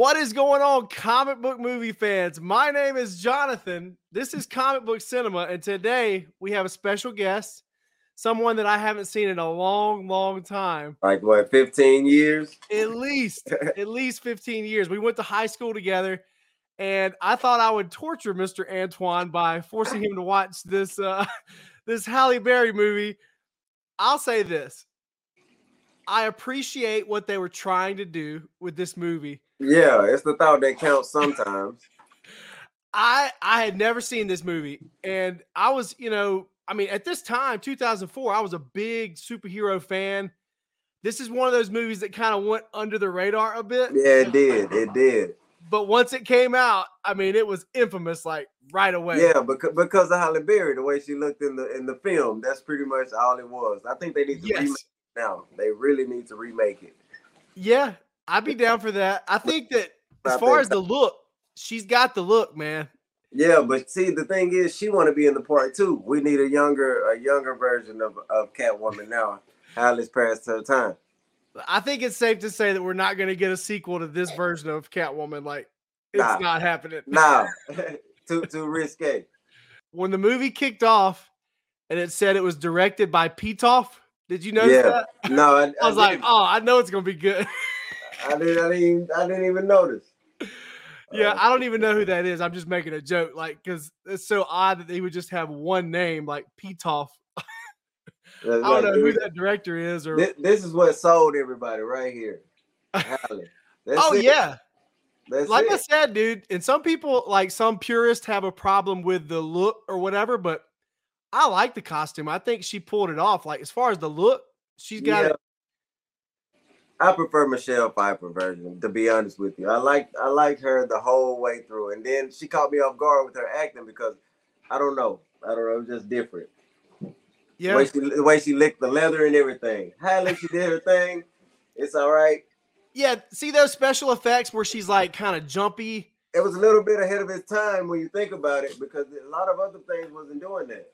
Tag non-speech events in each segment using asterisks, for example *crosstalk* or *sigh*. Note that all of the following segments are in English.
What is going on, comic book movie fans? My name is Jonathan. This is Comic Book Cinema, and today we have a special guest, someone that I haven't seen in a long, long time. Like what, 15 years? At least, *laughs* at least 15 years. We went to high school together, and I thought I would torture Mr. Antwain by forcing him to watch this uh *laughs* this Halle Berry movie. I'll say this. I appreciate what they were trying to do with this movie. Yeah, it's the thought that counts sometimes. I I had never seen this movie, and I was, you know, I mean, at this time, 2004, I was a big superhero fan. This is one of those movies that kind of went under the radar a bit. Yeah, it did. It did. But once it came out, I mean, it was infamous, like right away. Yeah, because because of Halle Berry, the way she looked in the in the film, that's pretty much all it was. I think they need to Yes. remake now. They really need to remake it. Yeah, I'd be down for that. I think that as far as the look, she's got the look, man. Yeah, but see, the thing is, she want to be in the part too. We need a younger, a younger version of of Catwoman now. Halle's past her time. I think it's safe to say that we're not going to get a sequel to this version of Catwoman. Like, it's Nah. not happening. Now, *laughs* *laughs* too too risque. When the movie kicked off and it said it was directed by Pitof, did you notice Yeah. that? No, I, *laughs* I was like, oh, I know it's going to be good. I didn't, I didn't, even, I didn't even notice. *laughs* yeah, Uh, I don't even know who that is. I'm just making a joke, like, because it's so odd that they would just have one name, like Pitof. *laughs* that's I don't like, know who dude, that director is, or This, this is what sold everybody right here. That's oh it. yeah, That's like I said, dude. And some people, like some purists, have a problem with the look or whatever, but I like the costume. I think she pulled it off. Like as far as the look, she's got Yeah. it. I prefer Michelle Pfeiffer version, to be honest with you. I like I like her the whole way through. And then she caught me off guard with her acting because I don't know. I don't know, it was just different. The, Yeah, way she, the way she licked the leather and everything. Halle, she did her thing. It's all right. yeah. See those special effects where she's like kind of jumpy. It was a little bit ahead of its time when you think about it, because a lot of other things wasn't doing that.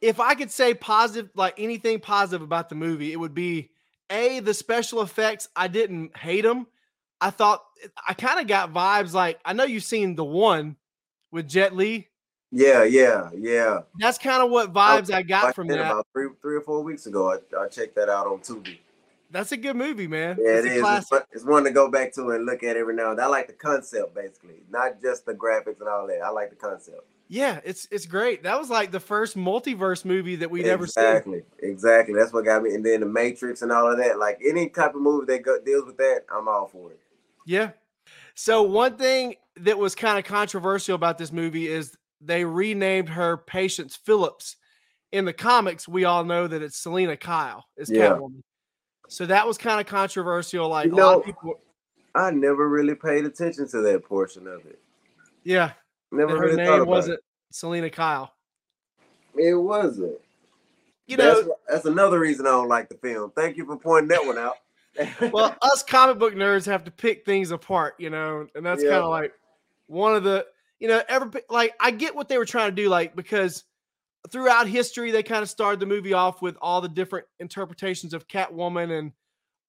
If I could say positive, like anything positive about the movie, it would be a the special effects. I didn't hate them. I thought I kind of got vibes like I know you've seen the one with Jet Li. Yeah, yeah, yeah. That's kind of what vibes I got Like from that about three, three or four weeks ago. I, I checked that out on Tubi. That's a good movie, man. Yeah, it's it is. It's, it's one to go back to and look at every now and then. I like the concept, basically, not just the graphics and all that. I like the concept. Yeah, it's it's great. That was like the first multiverse movie that we'd ever seen. exactly, exactly. That's what got me. And then the Matrix and all of that. Like any type of movie that go, deals with that, I'm all for it. Yeah. So one thing that was kind of controversial about this movie is they renamed her Patience Phillips. In the comics, we all know that it's Selina Kyle is Yeah. Catwoman. So that was kind of controversial. Like You a lot know- of people, I never really paid attention to that portion of it. yeah, Never her really name wasn't Selina Kyle. it. It wasn't. You know, that's another reason I don't like the film. Thank you for pointing that one out. *laughs* well, us comic book nerds have to pick things apart, you know, and that's Yeah. kind of like one of the, you know, ever like I get what they were trying to do, like because throughout history they kind of started the movie off with all the different interpretations of Catwoman, and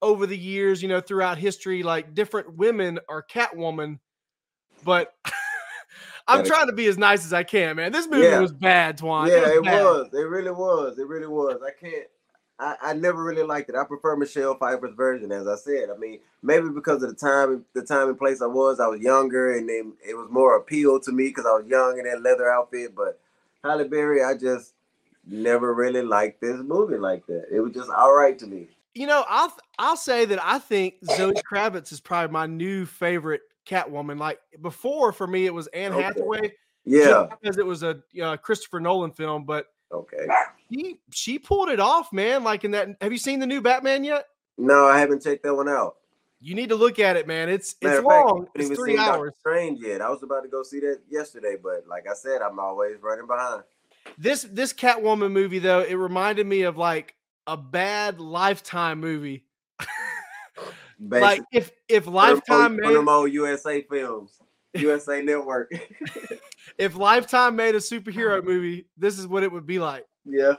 over the years, you know, throughout history, like different women are Catwoman, but. *laughs* I'm Gotta- trying to be as nice as I can, man. This movie Yeah. was bad, Twan. yeah, it bad. was. It really was. It really was. I can't. I, I never really liked it. I prefer Michelle Pfeiffer's version, as I said. I mean, maybe because of the time, the time and place I was. I was younger, and then it was more appeal to me because I was young in that leather outfit. But Halle Berry, I just never really liked this movie like that. It was just all right to me. You know, I'll I'll say that I think Zoe Kravitz is probably my new favorite Catwoman. Like before, for me, it was Anne Okay. Hathaway, Yeah. because it was a uh, Christopher Nolan film. But Okay. she she pulled it off, man. Like in that, have you seen the new Batman yet? No, I haven't checked that one out. You need to look at it, man. It's Matter it's fact, long. It's three hours. Strange yet. I was about to go see that yesterday, but like I said, I'm always running behind. This this Catwoman movie though, it reminded me of like a bad Lifetime movie. Like if if one of them Lifetime made them old USA films, USA Network. *laughs* if Lifetime made a superhero movie, this is what it would be like. yeah,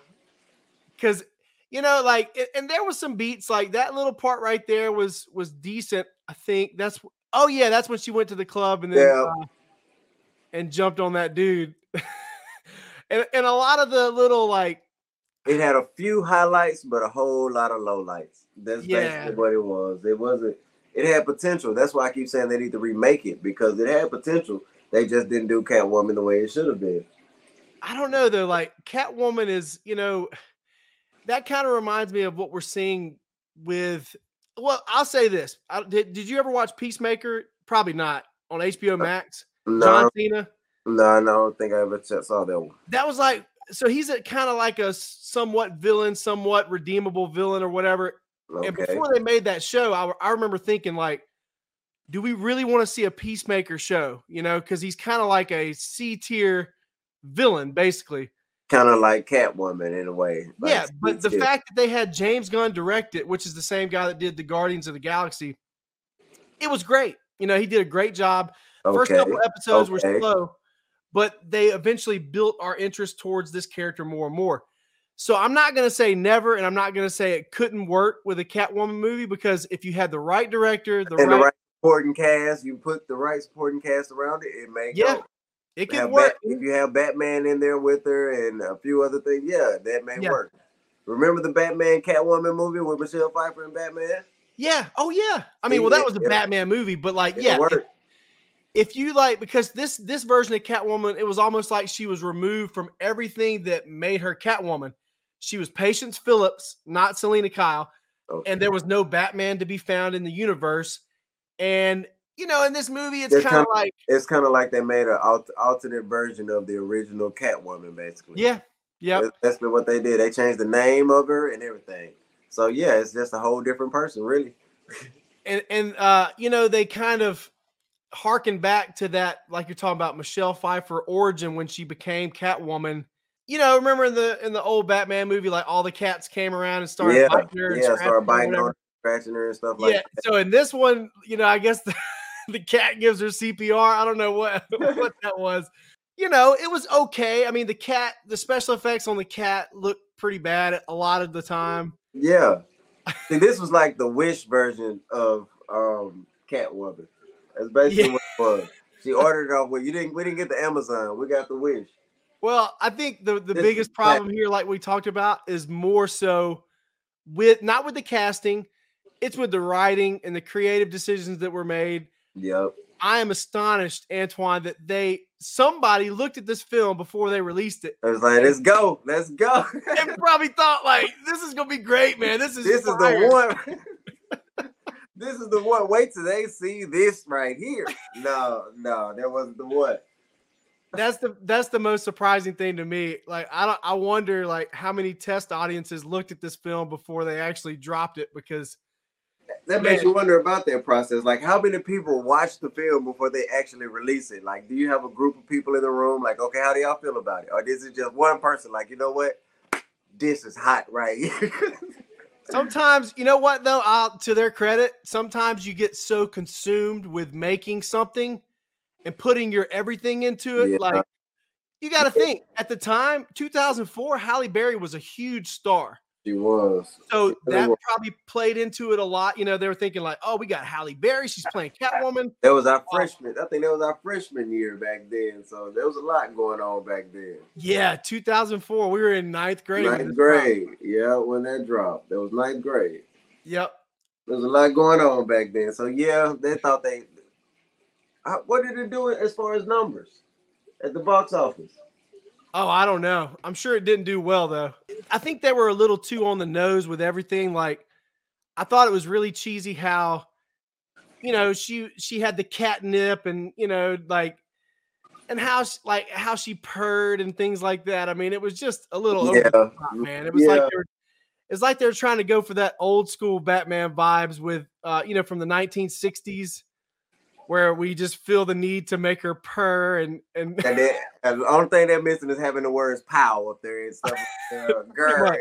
because you know like and there was some beats like that little part right there was was decent i think that's Oh yeah, that's when she went to the club and then Yeah. uh, and jumped on that dude. *laughs* and and a lot of the little like It had a few highlights, but a whole lot of lowlights. That's Yeah. basically what it was. It wasn't. It had potential. That's why I keep saying they need to remake it because it had potential. They just didn't do Catwoman the way it should have been. I don't know though. Like Catwoman is, you know, that kind of reminds me of what we're seeing with. Well, I'll say this: I, did, did you ever watch Peacemaker? Probably not on HBO uh, Max. No, John Cena. no, no, I don't think I ever saw that one. That was like so. He's a kind of like a somewhat villain, somewhat redeemable villain, or whatever. Okay. And before they made that show, I, I remember thinking like, do we really want to see a Peacemaker show? You know, because he's kind of like a C tier villain, basically. Kind of like Catwoman in a way. Like, yeah, but the fact that they had James Gunn direct it, which is the same guy that did the Guardians of the Galaxy, it was great. You know, he did a great job. Okay. First couple episodes okay. were slow, but they eventually built our interest towards this character more and more. So I'm not going to say never, and I'm not going to say it couldn't work with a Catwoman movie because if you had the right director, the right, the right supporting cast, you put the right supporting cast around it, it may Yeah, go. it could Have work. Bat- if you have Batman in there with her and a few other things, yeah, that may Yeah. work. Remember the Batman Catwoman movie with Michelle Pfeiffer and Batman? Yeah. Oh yeah. I mean, well, that it- was a Batman movie, but like, yeah, worked. If you like, because this this version of Catwoman, it was almost like she was removed from everything that made her Catwoman. She was Patience Phillips, not Selina Kyle, Okay. and there was no Batman to be found in the universe. And you know, in this movie, it's It's kind of like, it's kind of like they made an alt- alternate version of the original Catwoman, basically. yeah, yeah, That's what they did. They changed the name of her and everything. So yeah, it's just a whole different person, really. *laughs* and and uh, you know, they kind of harken back to that, like you're talking about Michelle Pfeiffer origin when she became Catwoman. You know, remember in the in the old Batman movie, like all the cats came around and started yeah, biting her and yeah, started biting her, scratching her and stuff like yeah. that. So in this one, you know, I guess the, *laughs* the cat gives her CPR. I don't know what *laughs* what that was. You know, it was okay. I mean, the cat, the special effects on the cat looked pretty bad a lot of the time. Yeah. See, this was like the Wish version of um Catwoman. That's basically Yeah. what it was. She *laughs* ordered it off with you didn't we didn't get the Amazon, we got the Wish. Well, I think the the This biggest problem here, like we talked about, is more so with not with the casting, it's with the writing and the creative decisions that were made. Yep. I am astonished, Antwain, that they somebody looked at this film before they released it I was like, let's go, let's go. *laughs* and probably thought like, "This is gonna be great, man. This is this is the one. *laughs* this is the one. Wait till they see this right here. No, no, that wasn't the one. That's the that's the most surprising thing to me. Like, I don't, I wonder like how many test audiences looked at this film before they actually dropped it because That makes Man. you wonder about that process. Like, how many people watch the film before they actually release it? Like, do you have a group of people in the room? Like, okay, how do y'all feel about it? Or this is it just one person? Like, you know what? This is hot right here. *laughs* Sometimes, you know what though, I'll to their credit, sometimes you get so consumed with making something and putting your everything into it. Yeah. Like you got to think at the time, 2004, Halle Berry was a huge star. She was. So that was. probably played into it a lot. You know, they were thinking like, "Oh, we got Halle Berry, she's playing *laughs* Catwoman." That was our freshman. I think that was our freshman year back then. So there was a lot going on back then. Yeah, 2004. We were in ninth grade. ninth this dropped. grade. Yeah, when that dropped. That was ninth grade. Yep. There was a lot going on back then. So yeah, they thought they. Uh, What did it do as far as numbers at the box office? Oh, I don't know. I'm sure it didn't do well though. I think they were a little too on the nose with everything. Like, I thought it was really cheesy how, you know, she she had the catnip and you know like, and how she, like how she purred and things like that. I mean, it was just a little over Yeah, the top, man. It was like yeah. they were, it's like they were trying to go for that old school Batman vibes with, uh, you know, from the 1960s. Where we just feel the need to make her purr and and and then the only thing they're missing is having the words "pow" up there and stuff. Uh, *laughs* girl.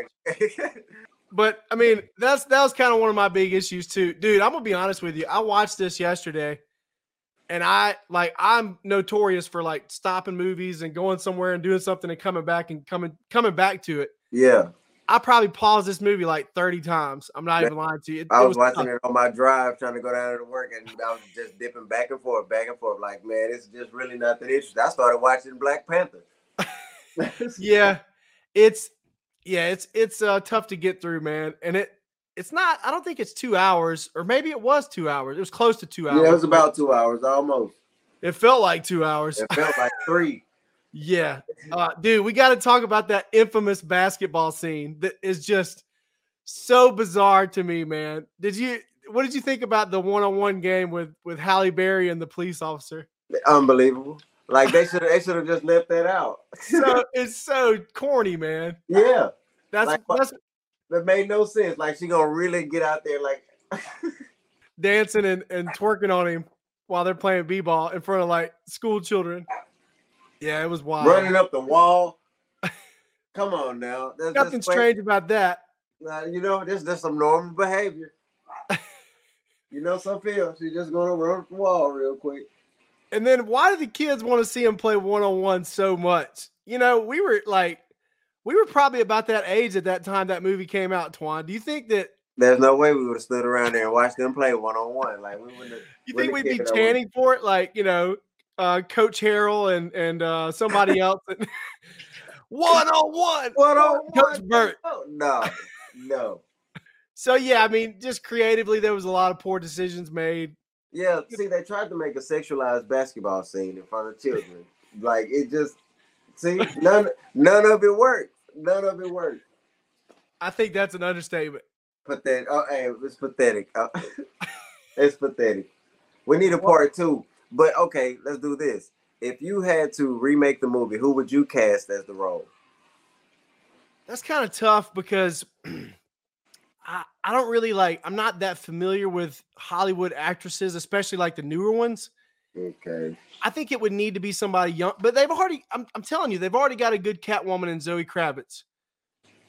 But I mean, that's that was kind of one of my big issues too, dude. I'm gonna be honest with you. I watched this yesterday, and I like I'm notorious for like stopping movies and going somewhere and doing something and coming back and coming coming back to it. yeah, I probably paused this movie like 30 times. I'm not even lying to you. It, I it was, watching tough. it on my drive, trying to go down to work, and I was just dipping back and forth, back and forth. Like, man, it's just really nothing interesting. I started watching Black Panther. *laughs* Yeah, it's yeah, it's it's uh, tough to get through, man. And it it's not. I don't think it's two hours, or maybe it was two hours. It was close to two hours. Yeah, it was about two hours almost. It felt like two hours. It felt like three. Yeah, uh, dude, we got to talk about that infamous basketball scene that is just so bizarre to me, man. Did you? What did you think about the one-on-one game with with Halle Berry and the police officer? Unbelievable. Like they should have they should have just left that out. So it's so corny, man. Yeah. That's Like that's That made no sense. Like she gonna really get out there like dancing and, and twerking on him while they're playing b-ball in front of like school children. Yeah, it was wild. running up the wall. *laughs* Come on now. That's Nothing strange about that. Nah, you know, this this some normal behavior. *laughs* you know, Sophia, she's just gonna run up the wall real quick. And then why do the kids want to see him play one on one so much? You know, we were like, we were probably about that age at that time that movie came out. Twan, do you think that? There's no way we would have stood around there and watched them play one on one. Like we wouldn't. You think we'd be kid, I was- chanting for it, like you know, uh, Coach Harrell and and uh, somebody else? *laughs* one on one. One on Coach one. Burt. Oh, no, no. So yeah, I mean, just creatively, there was a lot of poor decisions made. Yeah, see, they tried to make a sexualized basketball scene in front of children. like it just, see, none, none of it worked. None of it worked. I think that's an understatement. Pathetic. Oh, hey, it's pathetic. Oh, *laughs* it's pathetic. We need a part two. But okay, let's do this. If you had to remake the movie, who would you cast as the role? That's kind of tough because *clears throat* I, I don't really like I'm not that familiar with Hollywood actresses, especially like the newer ones. Okay. I think it would need to be somebody young, but they've already I'm, I'm telling you, they've already got a good Catwoman in Zoe Kravitz,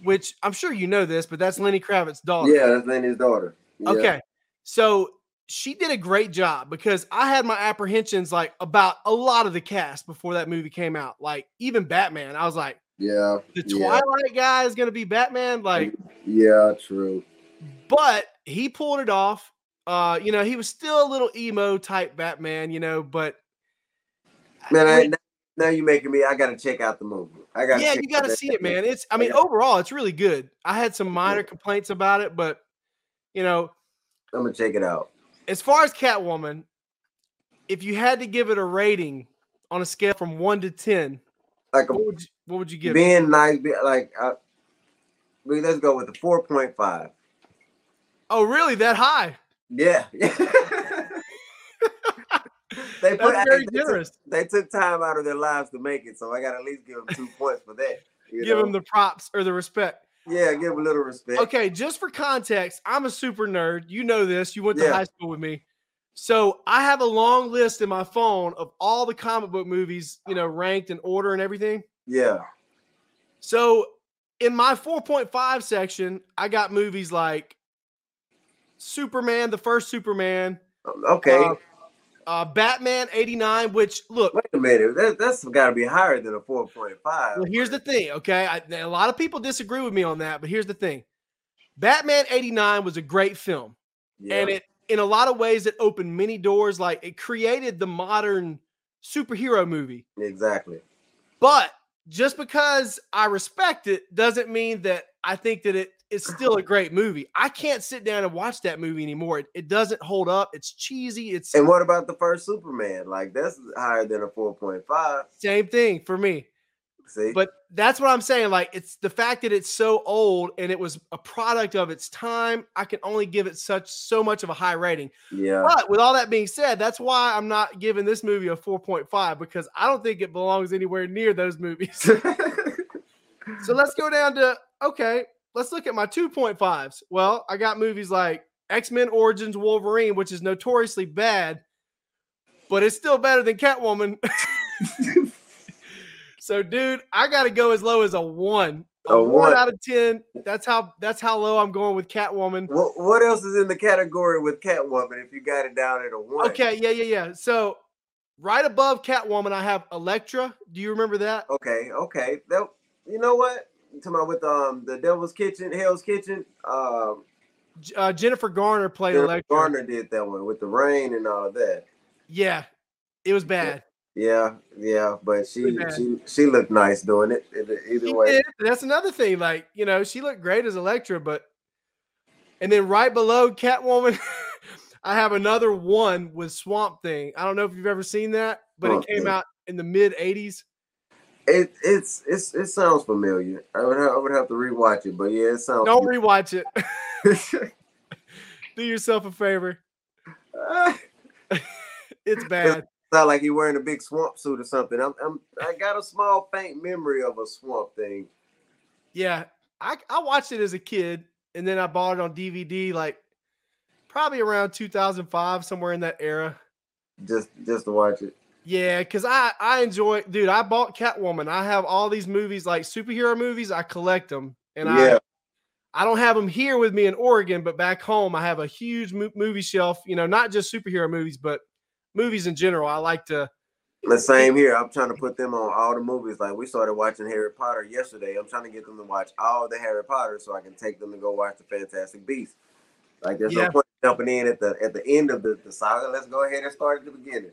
which I'm sure you know this, but that's Lenny Kravitz's daughter. Yeah, that's Lenny's daughter. Yeah. Okay. So she did a great job because I had my apprehensions like about a lot of the cast before that movie came out. Like even Batman, I was like, Yeah. the yeah, Twilight guy is going to be Batman. Like, Yeah, true. but he pulled it off. Uh, you know, he was still a little emo type Batman, you know, but Man, I, now, you're making me. I gotta check out the movie. I got. yeah, you got to see it, man. It's, I mean, overall, it's really good. I had some minor complaints about it, but you know, I'm gonna check it out. As far as Catwoman, if you had to give it a rating on a scale from one to ten, Like a, what would you, what would you give? it? being nice, be, like. I, we let's go with the four point five. Oh, really? That high? Yeah. *laughs* they put That's very they, took, generous. they took time out of their lives to make it, so I got to at least give them two points for that. Give know? him the props or the respect. Yeah, give a little respect. Okay, just for context, I'm a super nerd. You know this. You went to Yeah. high school with me. So I have a long list in my phone of all the comic book movies, you know, ranked in order and everything. Yeah. So in my 4.5 section, I got movies like Superman, the first Superman, Okay. uh, uh, Batman 89, which look, Wait a minute. That, that's got to be higher than a four point five. Well, here's the thing, okay? I, a lot of people disagree with me on that, but here's the thing: Batman '89 was a great film, Yeah. and it, in a lot of ways, it opened many doors. Like it created the modern superhero movie. exactly. But just because I respect it doesn't mean that I think that it is still a great movie. I can't sit down and watch that movie anymore. It, it doesn't hold up. It's cheesy. It's And what about the first Superman? Like that's higher than a four point five. same thing for me. See, But that's what I'm saying. Like it's the fact that it's so old and it was a product of its time. I can only give it such so much of a high rating. yeah, But with all that being said, that's why I'm not giving this movie a 4.5 because I don't think it belongs anywhere near those movies. *laughs* so let's go down to okay. Let's look at my 2.5s. Well, I got movies like X Men Origins Wolverine, which is notoriously bad, but it's still better than Catwoman. *laughs* so, dude, I got to go as low as a one. A, A one. one. out of ten. That's how. That's how low I'm going with Catwoman. what, what else is in the category with Catwoman? If you got it down at a one, Okay, yeah, yeah, yeah. So, right above Catwoman, I have Elektra. Do you remember that? okay, okay. That you know what? Talking about with um the Devil's Kitchen, Hell's Kitchen. Um, uh, Jennifer Garner played Jennifer Elektra. Garner did that one with the rain and all of that. Yeah, it was bad. Yeah, yeah, but she she she looked nice doing it. Either, She way, did. That's another thing. Like, you know, she looked great as Elektra, but and then right below Catwoman, *laughs* I have another one with Swamp Thing. I don't know if you've ever seen that, but Swamp it came out in the mid 80s. It it's it's it sounds familiar. I would have, I would have to rewatch it, but yeah, it sounds. Don't rewatch it. *laughs* Do yourself a favor. Ah, *laughs* It's bad. Not like you're wearing a big swamp suit or something. I'm, I'm I got a small faint memory of a swamp thing. Yeah. I, I watched it as a kid and then I bought it on DVD like probably around 2005, somewhere in that era. Just just to watch it. Yeah, because I I enjoy, dude. I bought Catwoman. I have all these movies, like superhero movies. I collect them, and yeah, I I don't have them here with me in Oregon, but back home I have a huge mo- movie shelf. You know, not just superhero movies, but movies in general. I like to. the same here. I'm trying to put them on all the movies. Like we started watching Harry Potter yesterday. I'm trying to get them to watch all the Harry Potter so I can take them to go watch the Fantastic Beasts. Like there's Yeah. no point jumping in at the at the end of the, the saga. Let's go ahead and start at the beginning.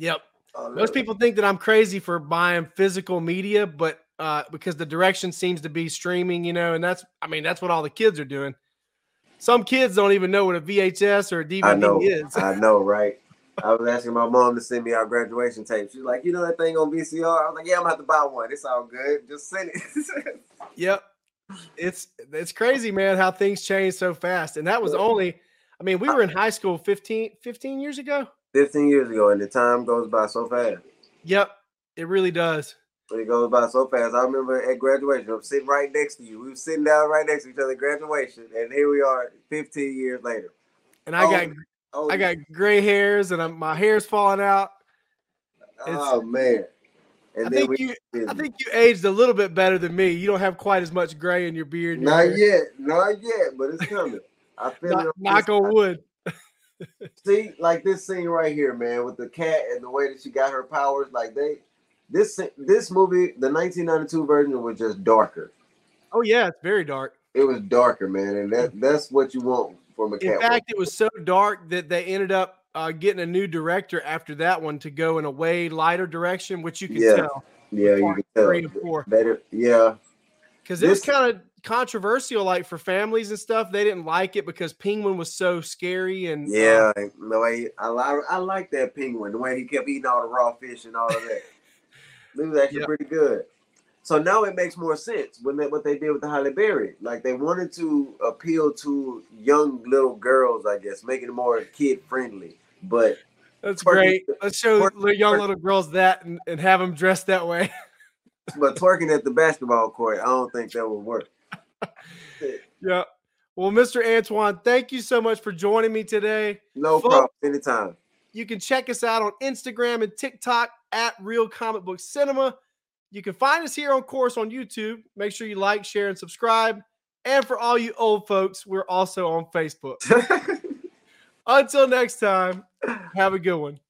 Yep. Oh, Most people think that I'm crazy for buying physical media, but uh, because the direction seems to be streaming, you know, and that's I mean that's what all the kids are doing. Some kids don't even know what a VHS or a DVD I know, is. I know, right? I was asking my mom to send me our graduation tape. She's like, you know that thing on VCR? I was like, yeah, I'm gonna have to buy one. It's all good. Just send it. *laughs* Yep. It's it's crazy, man, how things change so fast. And that was only I mean, we were in high school 15 15 years ago. 15 years ago, and the time goes by so fast. Yep. It really does. But it goes by so fast. I remember at graduation, I'm sitting right next to you. We were sitting down right next to each other at graduation, and here we are 15 years later. And I got Oh, oh I got gray hairs and I'm, my hair's falling out. oh man. And I then think you I think you aged a little bit better than me. You don't have quite as much gray in your beard. not yet, not yet, but it's coming. I feel Knock, it. knock on wood. *laughs* See, like this scene right here, man, with the cat and the way that she got her powers, like they, this this movie, the 1992 version was just darker. Oh yeah, it's very dark. It was darker, man, and that that's what you want from a cat. In fact, it was so dark that they ended up uh, getting a new director after that one to go in a way lighter direction, which you can Yeah. tell yeah, you can tell. three and four. Better, yeah, because it was This- kind of controversial, like for families and stuff. They didn't like it because Penguin was so scary and uh, yeah. The way I, I I like that penguin, the way he kept eating all the raw fish and all of that. *laughs* it was actually Yep. pretty good. So now it makes more sense when they, what they did with the Halle Berry. Like they wanted to appeal to young little girls, I guess, making it more kid friendly. But that's Twerking- great. Let's show twerk- the young little girls that and, and have them dressed that way. but twerking at the basketball court, I don't think that would work. *laughs* yeah. Well, Mr. Antwain, thank you so much for joining me today. No Folks- problem. Anytime. You can check us out on Instagram and TikTok at Real Comic Book Cinema. You can find us here on course on YouTube. Make sure you like, share, and subscribe. And for all you old folks, we're also on Facebook. *laughs* Until next time, have a good one.